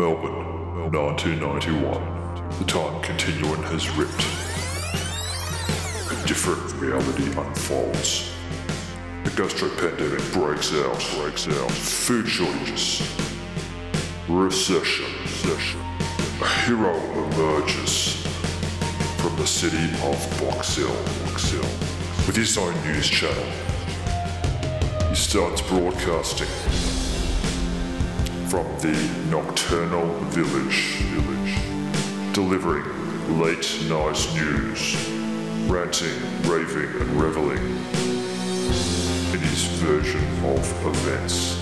Melbourne, 1991. The time continuum has ripped. A different reality unfolds. The gastro pandemic breaks out, breaks out. Food shortages. Recession, recession. A hero emerges from the city of Box Hill, Box Hill, with his own news channel. He starts broadcasting from the nocturnal village, village, delivering late night news, ranting, raving, and reveling in his version of events.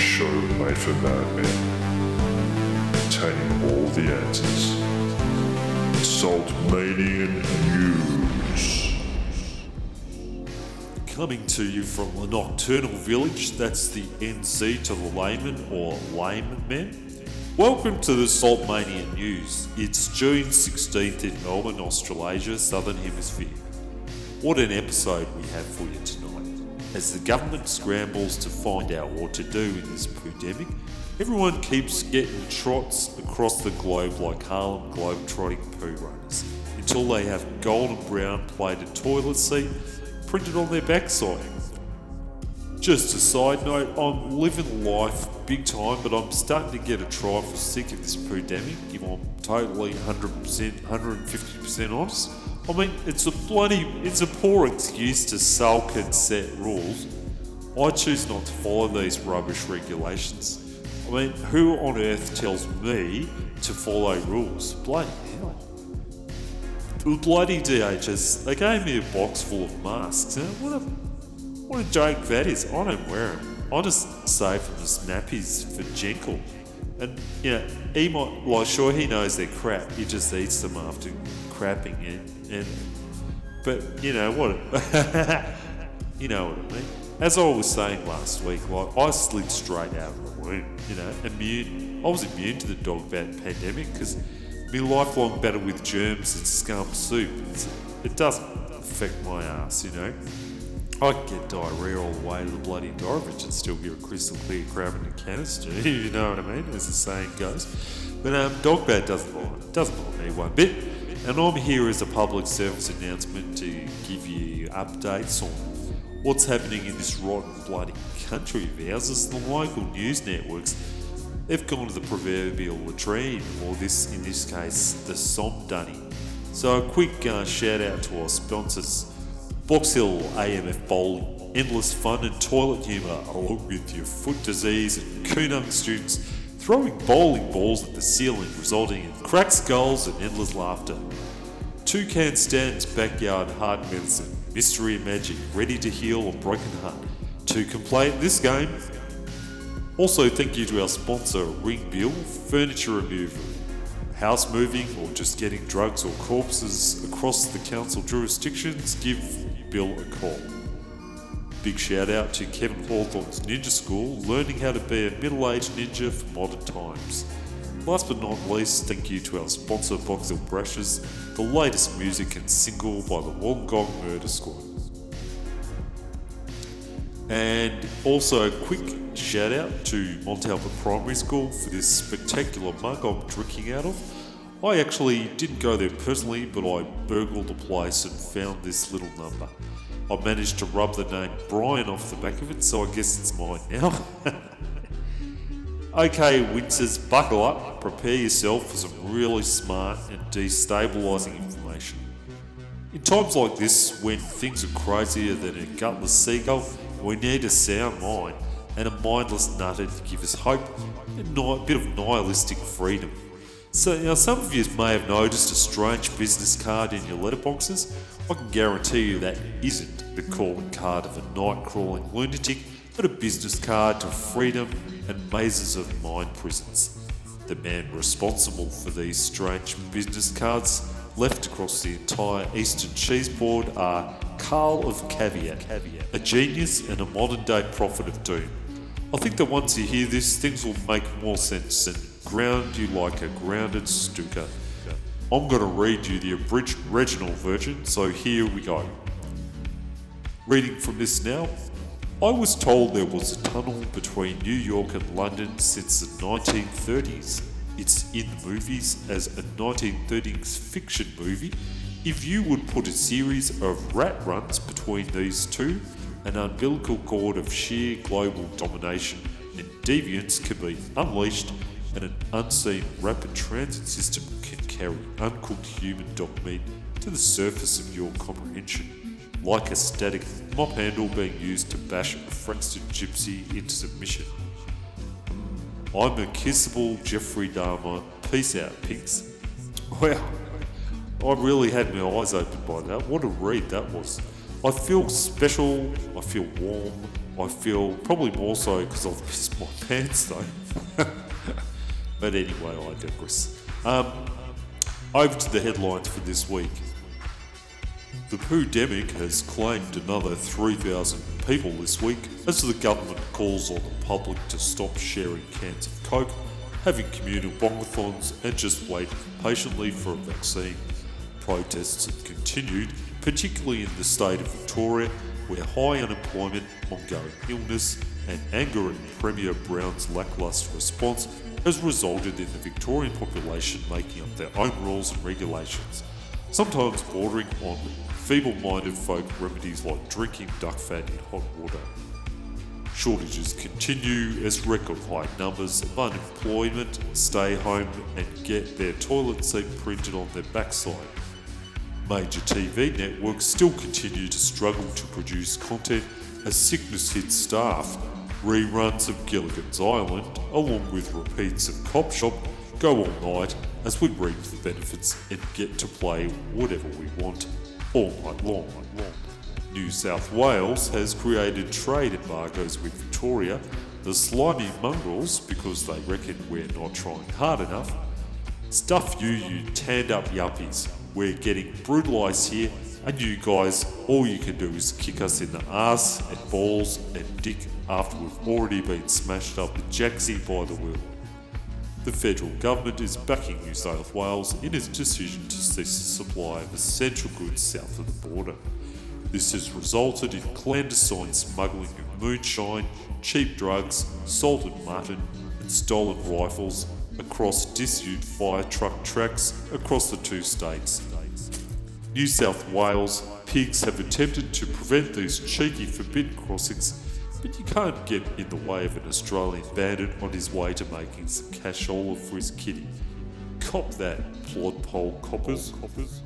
Show made for madmen, containing all the answers. Saltmanian News. Coming to you from the Nocturnal Village, that's the NC to the layman or layman. Men. Welcome to the Saltmania News. It's June 16th in Melbourne, Australasia, Southern Hemisphere. What an episode we have for you tonight. As the government scrambles to find out what to do in this pandemic, everyone keeps getting trots across the globe like Harlem Globetrotting poo runners until they have golden brown plated toilet seat printed on their backside. Just a side note, I'm living life big time, but I'm starting to get a trifle sick of this pandemic, if I'm totally 100%, 150% honest. I mean, it's a bloody, it's a poor excuse to sulk and set rules. I choose not to follow these rubbish regulations. I mean, who on earth tells me to follow rules? Bloody hell. Bloody DHS, they gave me a box full of masks. What a what a joke that is. I don't wear them. I just save them as nappies for Jekyll. And, you know, might, like, sure, he knows they're crap. He just eats them after crapping it. And, but, you know what? you know what I mean. As I was saying last week, like, I slid straight out of the womb, you know, immune. I was immune to the dog vat pandemic because my lifelong battle with germs and scum soup, it doesn't affect my ass, you know. I get diarrhea all the way to the bloody Dorvich and still get a crystal clear crab in a canister, you know what I mean, as the saying goes. But um, dog bat doesn't bother, doesn't bother me one bit. And I'm here as a public service announcement to give you updates on what's happening in this rotten bloody country of ours as the local news networks they've gone to the proverbial latrine, or this, in this case, the som dunny. So a quick uh, shout out to our sponsors, Box Hill AMF Bowling, endless fun and toilet humour, along with your foot disease and Koonung students throwing bowling balls at the ceiling, resulting in cracked skulls and endless laughter. Toucan Stan's backyard heart medicine, mystery and magic, ready to heal a broken heart. To complete this game, also, thank you to our sponsor, Ring Bill, furniture removal, house moving, or just getting drugs or corpses across the council jurisdictions. Give Bill a call. Big shout out to Kevin Hawthorne's Ninja School, learning how to be a middle aged ninja for modern times. Last but not least, thank you to our sponsor, Box Hill Brushes, the latest music and single by the Wollongong Murder Squad. And also a quick shout out to Mont Albert Primary School for this spectacular mug I'm drinking out of. I actually didn't go there personally, but I burgled the place and found this little number. I managed to rub the name Brian off the back of it, so I guess it's mine now. okay, Windsors, buckle up, prepare yourself for some really smart and destabilising information. In times like this, when things are crazier than a gutless seagull, we need a sound mind and a mindless nutter to give us hope and a bit of nihilistic freedom. So, now some of you may have noticed a strange business card in your letterboxes. I can guarantee you that isn't the calling card of a night crawling lunatic, but a business card to freedom and mazes of mind prisons. The man responsible for these strange business cards left across the entire eastern cheeseboard are Carl of Caveat, a genius and a modern day prophet of doom. I think that once you hear this, things will make more sense and ground you like a grounded stuka. I'm going to read you the abridged original version, so here we go. Reading from this now I was told there was a tunnel between New York and London since the 1930s. It's in the movies as a 1930s fiction movie. If you would put a series of rat runs between these two, an umbilical cord of sheer global domination and deviance can be unleashed, and an unseen rapid transit system can carry uncooked human dog meat to the surface of your comprehension like a static mop handle being used to bash a Frankston gypsy into submission. I'm a kissable Jeffrey Dahmer. Peace out, pigs. Wow, I really had my eyes opened by that. What a read that was. I feel special, I feel warm, I feel probably more so because I've pissed my pants though. but anyway, I digress. Um, over to the headlines for this week. The pandemic has claimed another 3,000 people this week as the government calls on the public to stop sharing cans of Coke, having communal bongathons, and just wait patiently for a vaccine. Protests have continued, particularly in the state of Victoria, where high unemployment, ongoing illness, and anger at Premier Brown's lacklustre response has resulted in the Victorian population making up their own rules and regulations, sometimes bordering on feeble minded folk remedies like drinking duck fat in hot water. Shortages continue as record high numbers of unemployment stay home and get their toilet seat printed on their backside. Major TV networks still continue to struggle to produce content as sickness hits staff. Reruns of Gilligan's Island, along with repeats of Cop Shop, go all night as we reap the benefits and get to play whatever we want all night long. New South Wales has created trade embargoes with Victoria, the slimy mongrels, because they reckon we're not trying hard enough. Stuff you, you tanned up yuppies. We're getting brutalised here, and you guys, all you can do is kick us in the ass and balls and dick after we've already been smashed up with Jaxie by the wheel. The federal government is backing New South Wales in its decision to cease the supply of essential goods south of the border. This has resulted in clandestine smuggling of moonshine, cheap drugs, salted mutton, and stolen rifles across disused fire truck tracks across the two states. New South Wales pigs have attempted to prevent these cheeky forbidden crossings but you can't get in the way of an Australian bandit on his way to making some cashola for his kitty. Cop that, plodpole coppers. coppers.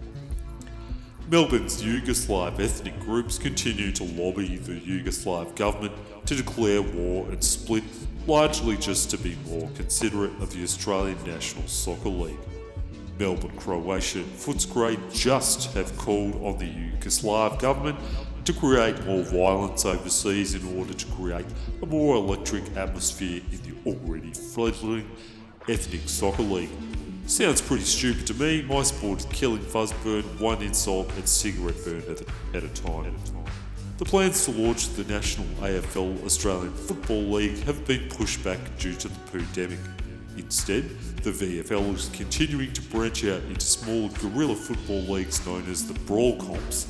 Melbourne's Yugoslav ethnic groups continue to lobby the Yugoslav government to declare war and split, largely just to be more considerate of the Australian National Soccer League. Melbourne Croatian Footscray just have called on the Yugoslav government to create more violence overseas in order to create a more electric atmosphere in the already fledgling ethnic soccer league. Sounds pretty stupid to me. My sport is killing fuzzburn, one insult, and cigarette burn at a, at a time. The plans to launch the National AFL Australian Football League have been pushed back due to the pandemic. Instead, the VFL is continuing to branch out into smaller guerrilla football leagues known as the Brawl Comps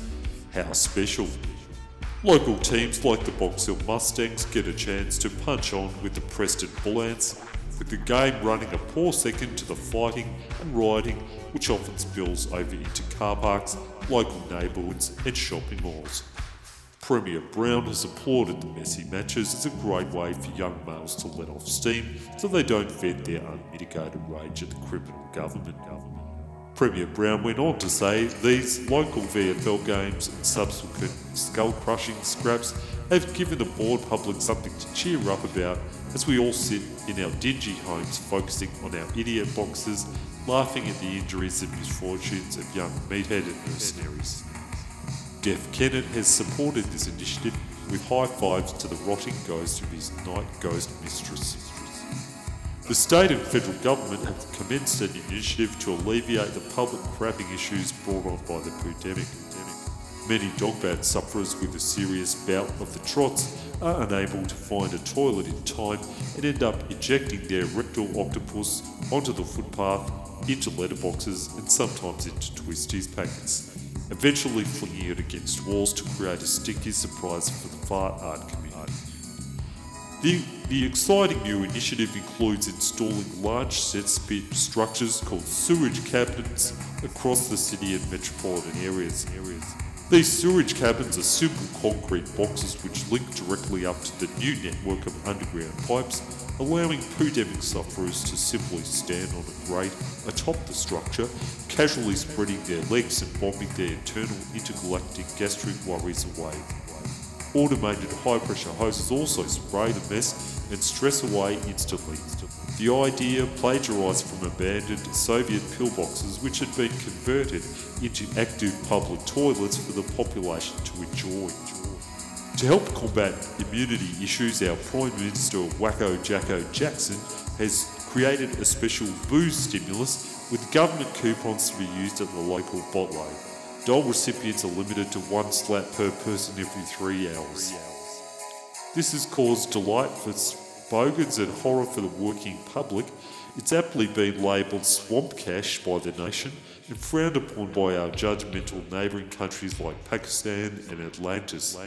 how special. Local teams like the Box Hill Mustangs get a chance to punch on with the Preston Bullants, with the game running a poor second to the fighting and rioting which often spills over into car parks, local neighbourhoods and shopping malls. Premier Brown has applauded the messy matches as a great way for young males to let off steam so they don't vent their unmitigated rage at the criminal government. Premier Brown went on to say these local VFL games and subsequent skull crushing scraps have given the bored public something to cheer up about as we all sit in our dingy homes focusing on our idiot boxes, laughing at the injuries and misfortunes of young meat-headed mercenaries. Jeff Kennett has supported this initiative with high fives to the rotting ghost of his night ghost mistress. The state and federal government have commenced an initiative to alleviate the public crapping issues brought on by the pandemic. Many dog bad sufferers with a serious bout of the trots are unable to find a toilet in time and end up ejecting their rectal octopus onto the footpath, into letterboxes, and sometimes into Twisties packets, eventually flinging it against walls to create a stinky surprise for the fart art community. The, the exciting new initiative includes installing large set spit structures called sewage cabinets across the city and metropolitan areas. These sewerage cabins are simple concrete boxes which link directly up to the new network of underground pipes, allowing poo-demic sufferers to simply stand on a grate atop the structure, casually spreading their legs and bombing their internal intergalactic gastric worries away. Automated high pressure hoses also spray the mess and stress away instantly. The idea plagiarised from abandoned Soviet pillboxes which had been converted into active public toilets for the population to enjoy. To help combat immunity issues, our Prime Minister Wacko Jacko Jackson has created a special booze stimulus with government coupons to be used at the local bottler. Dole recipients are limited to one slap per person every three hours. This has caused delight for bogans and horror for the working public. It's aptly been labelled swamp cash by the nation and frowned upon by our judgmental neighbouring countries like Pakistan and Atlantis.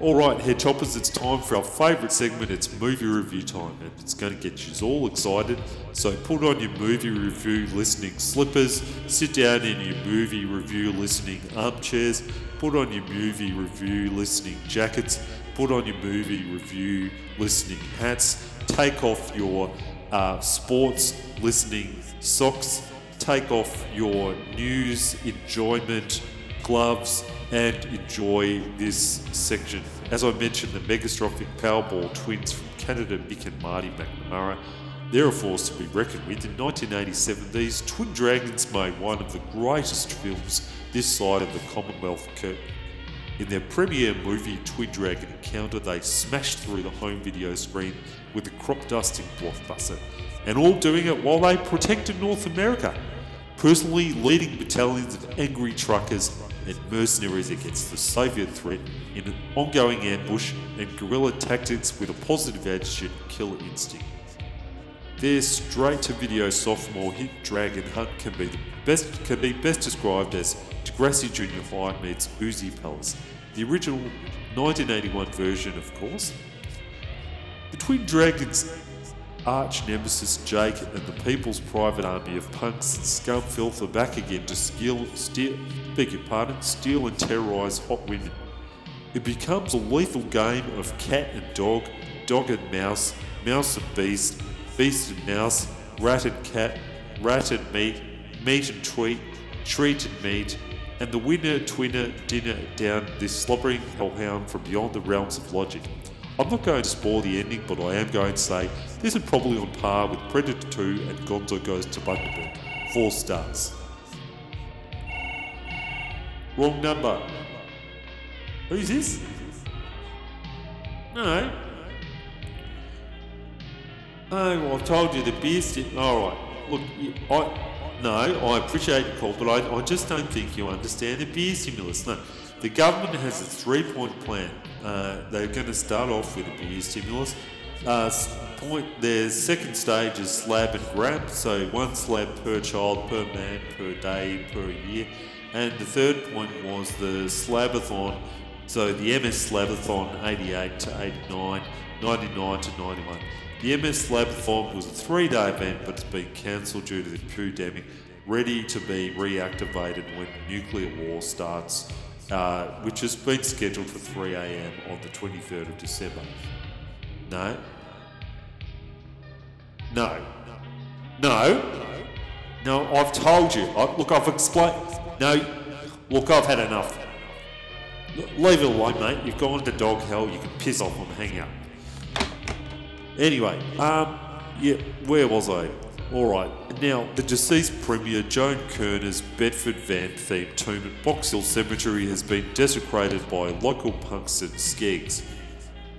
Alright, head choppers, it's time for our favourite segment. It's movie review time, and it's going to get you all excited. So put on your movie review listening slippers, sit down in your movie review listening armchairs, put on your movie review listening jackets, put on your movie review listening hats, take off your uh, sports listening socks, take off your news enjoyment gloves, and enjoy this section. As I mentioned, the Megastrophic Powerball twins from Canada, Mick and Marty McNamara, they're a force to be reckoned with. In 1987, these twin dragons made one of the greatest films this side of the Commonwealth curtain. In their premiere movie Twin Dragon Encounter, they smashed through the home video screen with a crop dusting blockbuster, and all doing it while they protected North America, personally leading battalions of angry truckers and mercenaries against the Soviet threat in an ongoing ambush and guerrilla tactics with a positive attitude and killer instinct. Their straight-to-video sophomore hit Dragon Hunt can be best can be best described as Degrassi Junior High meets Oozy Palace, the original 1981 version, of course. The Twin Dragons arch nemesis Jake and the People's Private Army of punks and scum filth are back again to steal, steal, beg your pardon, steal and terrorise hot women. It becomes a lethal game of cat and dog, dog and mouse, mouse and beast, beast and mouse, rat and cat, rat and meat, meat and treat, treat and meat, and the winner twinner dinner down this slobbering hellhound from beyond the realms of logic. I'm not going to spoil the ending, but I am going to say this is probably on par with Predator 2 and Gonzo Goes to Bundaberg. Four stars. Wrong number. Who's this? No. Oh, well, I've told you the beer stick. Alright. Look, I. No, I appreciate your call, but I, I just don't think you understand the beer stimulus. No. The government has a three point plan. Uh, they're going to start off with a beer stimulus. Uh, point their second stage is slab and grab, so one slab per child, per man, per day, per year. And the third point was the slabathon, so the MS Slabathon 88 to 89, 99 to 91. The MS Lab Slabathon was a three day event, but it's been cancelled due to the pandemic, ready to be reactivated when nuclear war starts, uh, which has been scheduled for 3 am on the 23rd of December. No? No. No? No, No, I've told you. I, look, I've explained. No, look, I've had enough. Leave it alone, mate. You've gone to dog hell. You can piss off and hang out. Anyway, um, yeah, where was I? Alright, now the deceased Premier Joan Kirner's Bedford van themed tomb at Box Hill Cemetery has been desecrated by local punks and skegs.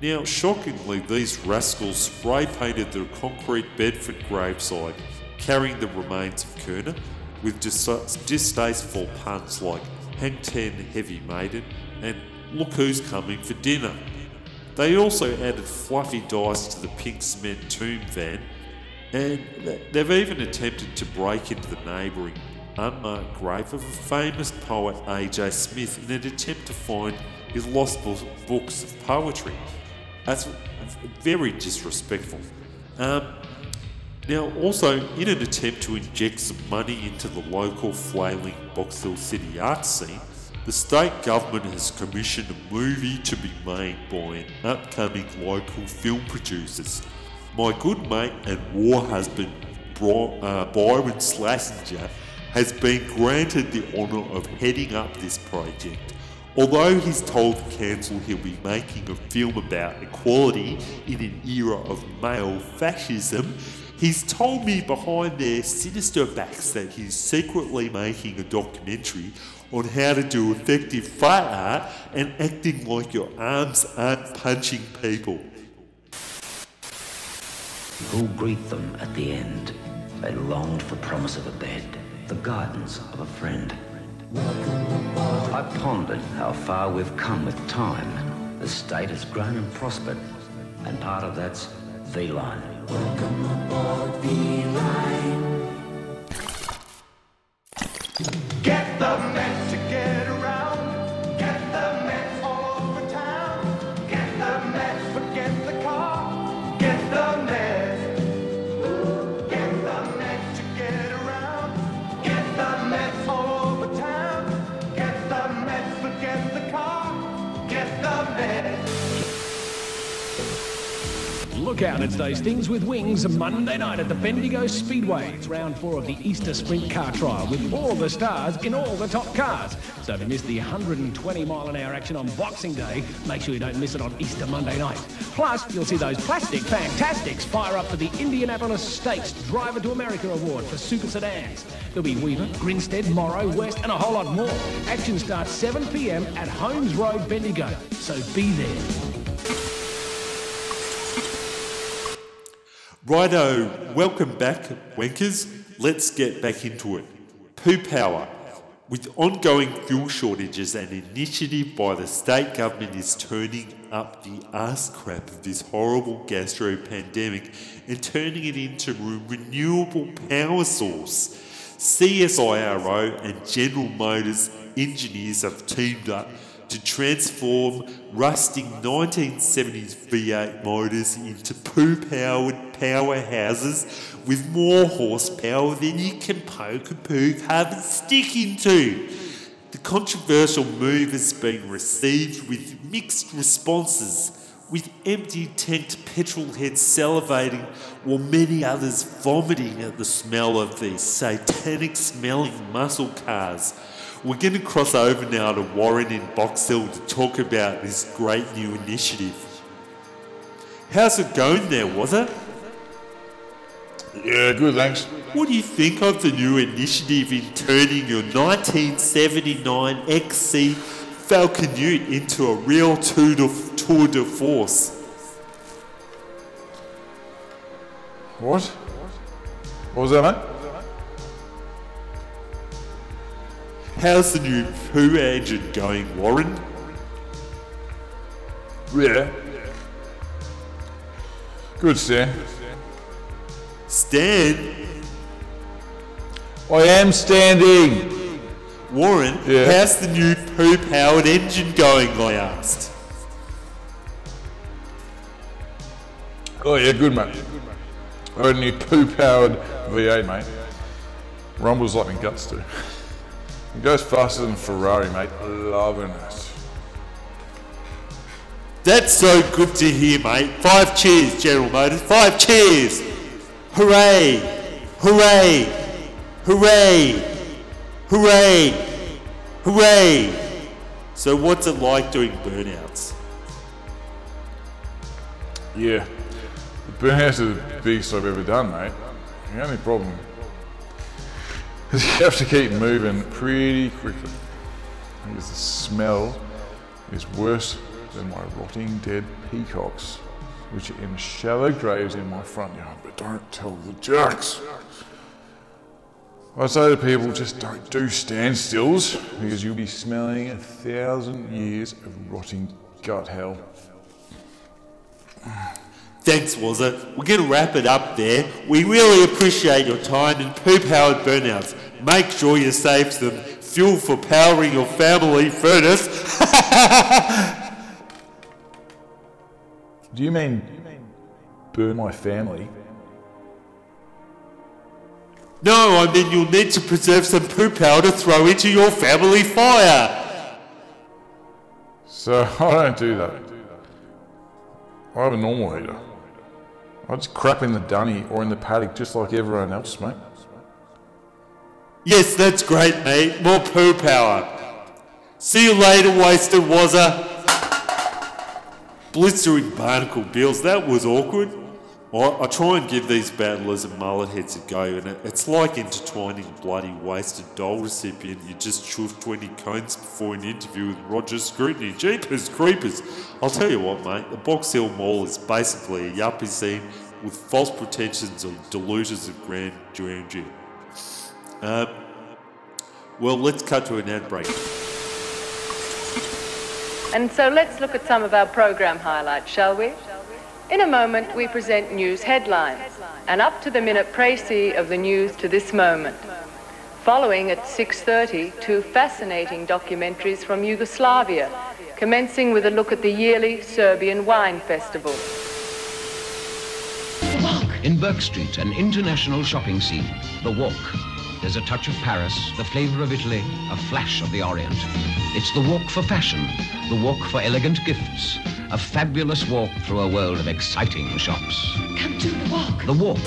Now, shockingly, these rascals spray painted the concrete Bedford graveside, carrying the remains of Kerner, with dis- distasteful puns like Hang Ten Heavy Maiden and Look Who's Coming for Dinner. They also added fluffy dice to the pink cement tomb van, and they've even attempted to break into the neighbouring unmarked grave of a famous poet A.J. Smith in an attempt to find his lost books of poetry. That's very disrespectful. Um, now, also, in an attempt to inject some money into the local flailing Box Hill City art scene, the state government has commissioned a movie to be made by an upcoming local film producers. My good mate and war husband, uh, Byron Slassinger, has been granted the honour of heading up this project. Although he's told the council he'll be making a film about equality in an era of male fascism, he's told me behind their sinister backs that he's secretly making a documentary on how to do effective fight art and acting like your arms aren't punching people. Who'll greet them at the end? They longed for promise of a bed, the guidance of a friend. I pondered how far we've come with time. The state has grown and prospered, and part of that's V-Line. Welcome aboard V-Line. Out, it's those things with wings Monday night at the Bendigo Speedway. It's round four of the Easter Sprint Car Trial with all the stars in all the top cars. So if you missed the 120 mile an hour action on Boxing Day, make sure you don't miss it on Easter Monday night. Plus, you'll see those plastic fantastics fire up for the Indianapolis Stakes Driver to America Award for super sedans. There'll be Weaver, Grinstead, Morrow, West, and a whole lot more. Action starts 7 pm at Holmes Road, Bendigo. So be there. Righto, welcome back, wankers. Let's get back into it. Poo Power. With ongoing fuel shortages, an initiative by the state government is turning up the ass crap of this horrible gastro pandemic and turning it into a renewable power source. CSIRO and General Motors engineers have teamed up to transform rusting 1970s V8 motors into poo powered powerhouses with more horsepower than you can poke a poo covered stick into. The controversial move has been received with mixed responses, with empty tanked petrol heads salivating while many others vomiting at the smell of these satanic smelling muscle cars. We're going to cross over now to Warren in Box Hill to talk about this great new initiative. How's it going there, was it? Yeah, good, thanks. What do you think of the new initiative in turning your 1979 XC Falcon Ute into a real tour de, tour de force? What? What was that, mate? How's the new poo engine going, Warren? Yeah. Good, Stan. Stan, I am standing. Warren, Yeah. how's the new poo powered engine going? I asked. Oh, yeah, good, mate. I got a new poo-powered V8, mate. Rumbles like my guts do. It goes faster than Ferrari, mate. Loving it. That's so good to hear, mate. Five cheers, General Motors. Five cheers. Hooray! Hooray! Hooray! Hooray! Hooray! So, what's it like doing burnouts? Yeah. The burnout's the biggest I've ever done, mate. The only problem is you have to keep moving pretty quickly. Because the smell is worse than my rotting dead peacocks, which are in shallow graves in my front yard. But don't tell the jacks. I say to people, just don't do standstills because you'll be smelling a thousand years of rotting gut hell. Thanks, was it? We're going to wrap it up there. We really appreciate your time and poo powered burnouts. Make sure you save some fuel for powering your family furnace. Do you mean burn my family? No, I mean you'll need to preserve some poo powder to throw into your family fire. So I don't do that. I have a normal heater. I just crap in the dunny or in the paddock just like everyone else, mate. Yes, that's great, mate. More poo power. See you later, wasted wazza. Blistering barnacle bills, that was awkward. I, I try and give these battlers and mullet heads a go, and it, it's like intertwining a bloody wasted doll recipient. You just chuff 20 cones before an interview with Roger Scrutiny. Jeepers creepers. I'll tell you what, mate, the Box Hill Mall is basically a yuppie scene with false pretensions of delusions of grand grandeur. Um, well, let's cut to an ad break. And so let's look at some of our program highlights, shall we? In a moment, we present news headlines, an up-to-the-minute précis of the news to this moment. Following at 6.30, two fascinating documentaries from Yugoslavia, commencing with a look at the yearly Serbian Wine Festival. In Bourke Street, an international shopping scene. The Walk. There's a touch of Paris, the flavour of Italy, a flash of the Orient. It's the walk for fashion, the walk for elegant gifts, a fabulous walk through a world of exciting shops. Come to the walk. The Walk.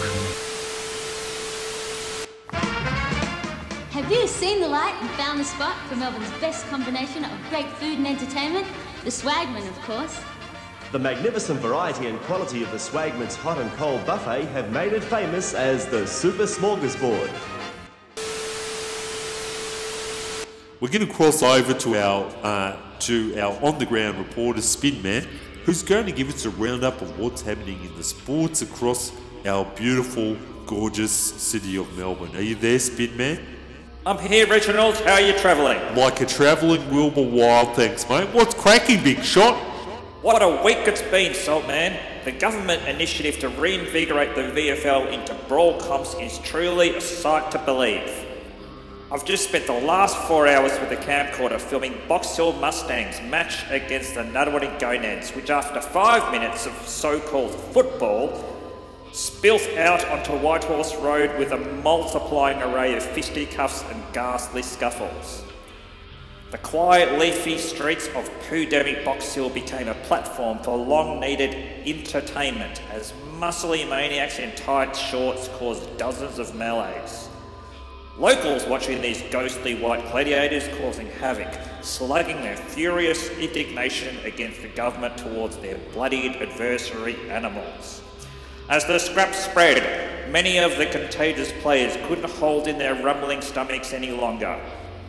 Have you seen the light and found the spot for Melbourne's best combination of great food and entertainment? The Swagman, of course. The magnificent variety and quality of the Swagman's hot and cold buffet have made it famous as the Super Smorgasbord. We're going to cross over to our uh, to our on the ground reporter Spin Man, who's going to give us a roundup of what's happening in the sports across our beautiful, gorgeous city of Melbourne. Are you there, Spin Man? I'm here, Reginald. How are you travelling? Like a travelling Wilbur Wilde, thanks, mate. What's cracking, big shot? What a week it's been, Salt Man. The government initiative to reinvigorate the VFL into brawl comps is truly a sight to believe. I've just spent the last four hours with the camcorder filming Box Hill Mustangs match against the Nuttawatting Gonads, which after five minutes of so-called football, spilt out onto Whitehorse Road with a multiplying array of fisticuffs and ghastly scuffles. The quiet, leafy streets of Poo-demic Box Hill became a platform for long-needed entertainment as muscly maniacs in tight shorts caused dozens of melees. Locals watching these ghostly white gladiators causing havoc, slugging their furious indignation against the government towards their bloodied adversary animals. As the scraps spread, many of the contagious players couldn't hold in their rumbling stomachs any longer.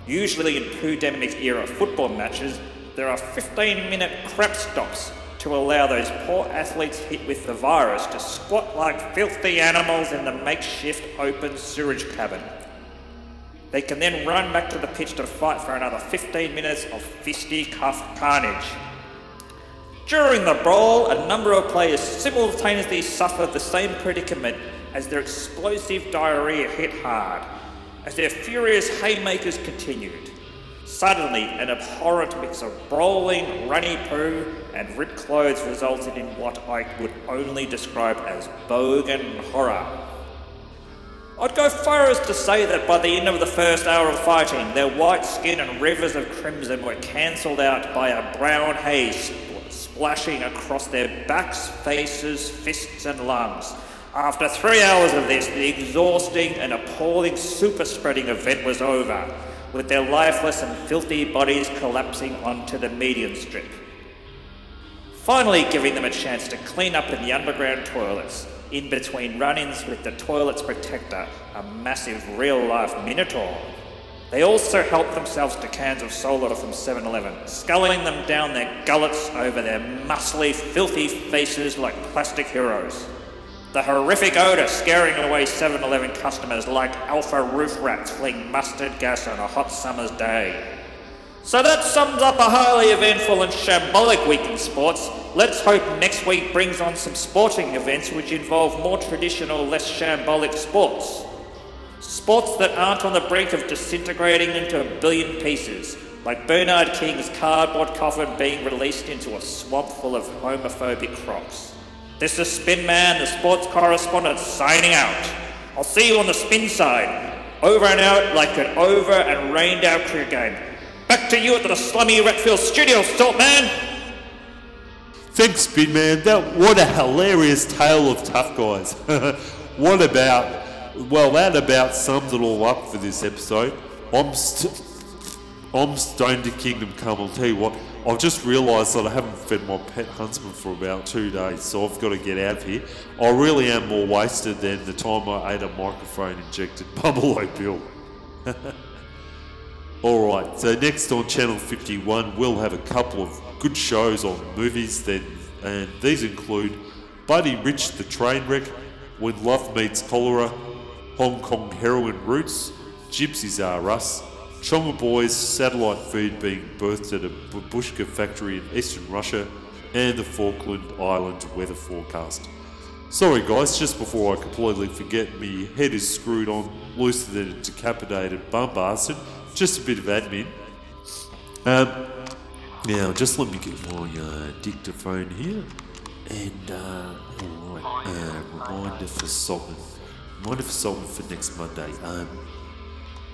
Usually in Poo-demic era football matches, there are 15 minute crap stops to allow those poor athletes hit with the virus to squat like filthy animals in the makeshift open sewage cabin. They can then run back to the pitch to fight for another 15 minutes of fisticuff carnage. During the brawl, a number of players simultaneously suffered the same predicament as their explosive diarrhea hit hard, as their furious haymakers continued. Suddenly, an abhorrent mix of brawling, runny poo, and ripped clothes resulted in what I would only describe as bogan horror. I'd go far as to say that by the end of the first hour of fighting, their white skin and rivers of crimson were cancelled out by a brown haze splashing across their backs, faces, fists, and lungs. After three hours of this, the exhausting and appalling super spreading event was over, with their lifeless and filthy bodies collapsing onto the median strip. Finally, giving them a chance to clean up in the underground toilets, in between run ins with the toilet's protector, a massive real life Minotaur. They also help themselves to cans of soda from 7 Eleven, sculling them down their gullets over their muscly, filthy faces like plastic heroes. The horrific odour scaring away 7 Eleven customers like alpha roof rats fleeing mustard gas on a hot summer's day. So that sums up a highly eventful and shambolic week in sports. Let's hope next week brings on some sporting events which involve more traditional, less shambolic sports. Sports that aren't on the brink of disintegrating into a billion pieces, like Bernard King's cardboard coffin being released into a swamp full of homophobic crocs. This is Spin Man, the sports correspondent, signing out. I'll see you on the spin side. Over and out like an over and rained out cricket game. Back to you at the slummy Retfield studio, Salt Man. Thanks, Spin Man. That what a hilarious tale of tough guys. what about? Well, that about sums it all up for this episode. I'm st- I'm stoned to kingdom come. I'll tell you what. I've just realised that I haven't fed my pet huntsman for about two days, so I've got to get out of here. I really am more wasted than the time I ate a microphone injected Buffalo Bill. Alright, so next on Channel 51, we'll have a couple of good shows on movies, then, and these include Buddy Rich the Train Wreck, When Love Meets Cholera, Hong Kong Heroin Roots, Gypsies Are Us, Chonga Boys satellite feed being birthed at a babushka factory in eastern Russia, and the Falkland Islands weather forecast. Sorry guys, just before I completely forget, me head is screwed on looser than a decapitated bum bastard. Just a bit of admin. Um, now, just let me get my uh, dictaphone here. And, uh, alright, uh, reminder for Sultan. Reminder for Sultan for next Monday. Um,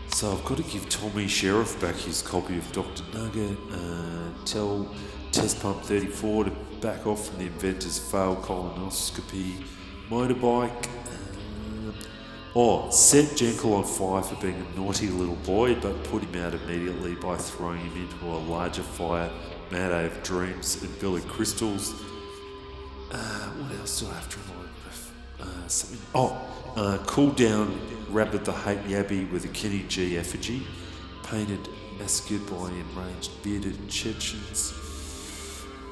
so I've got to give Tommy Sheriff back his copy of Dr. Nugget. Uh, tell Test Pump 34 to back off from the inventor's failed colonoscopy motorbike. Uh, oh, set Jenkel on fire for being a naughty little boy, but put him out immediately by throwing him into a larger fire made out of dreams and Billy crystals. Uh, what else do I have to remind uh, something? Oh, uh, cool down Rabbit the Hate Abbey with a Kenny G effigy, painted massacred by enraged bearded Chechens.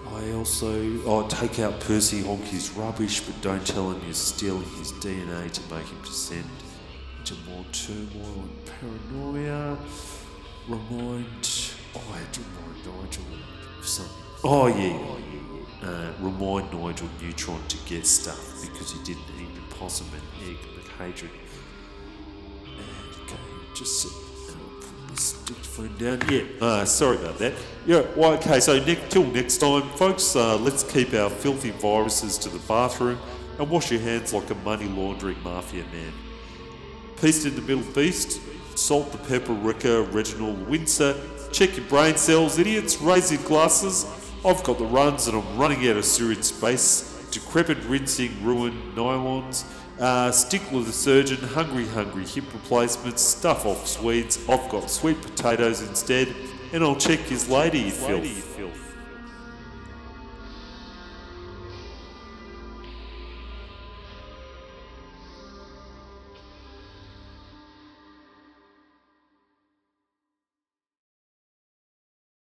I also oh take out Percy Honky's rubbish, but don't tell him you're stealing his DNA to make him descend into more turmoil and paranoia. Remind oh I had to remind Nigel of something. Oh yeah. Uh, remind Nigel Neutron to get stuff because he didn't eat the possum and egg McHadrian. Okay, just sit. This dictaphone down. Yeah, uh, sorry about that. Yeah, well, okay, so next, till next time, folks, uh, let's keep our filthy viruses to the bathroom and wash your hands like a money laundering mafia man. Peace in the Middle Beast, Salt the Pepper Ricker, Reginald Windsor. Check your brain cells, idiots. Raise your glasses. I've got the runs and I'm running out of sewer space. Decrepit rinsing, ruined nylons. Uh, Stickler the surgeon, hungry, hungry hip replacements, stuff off Swedes. I've got sweet potatoes instead, and I'll check his lady, filth.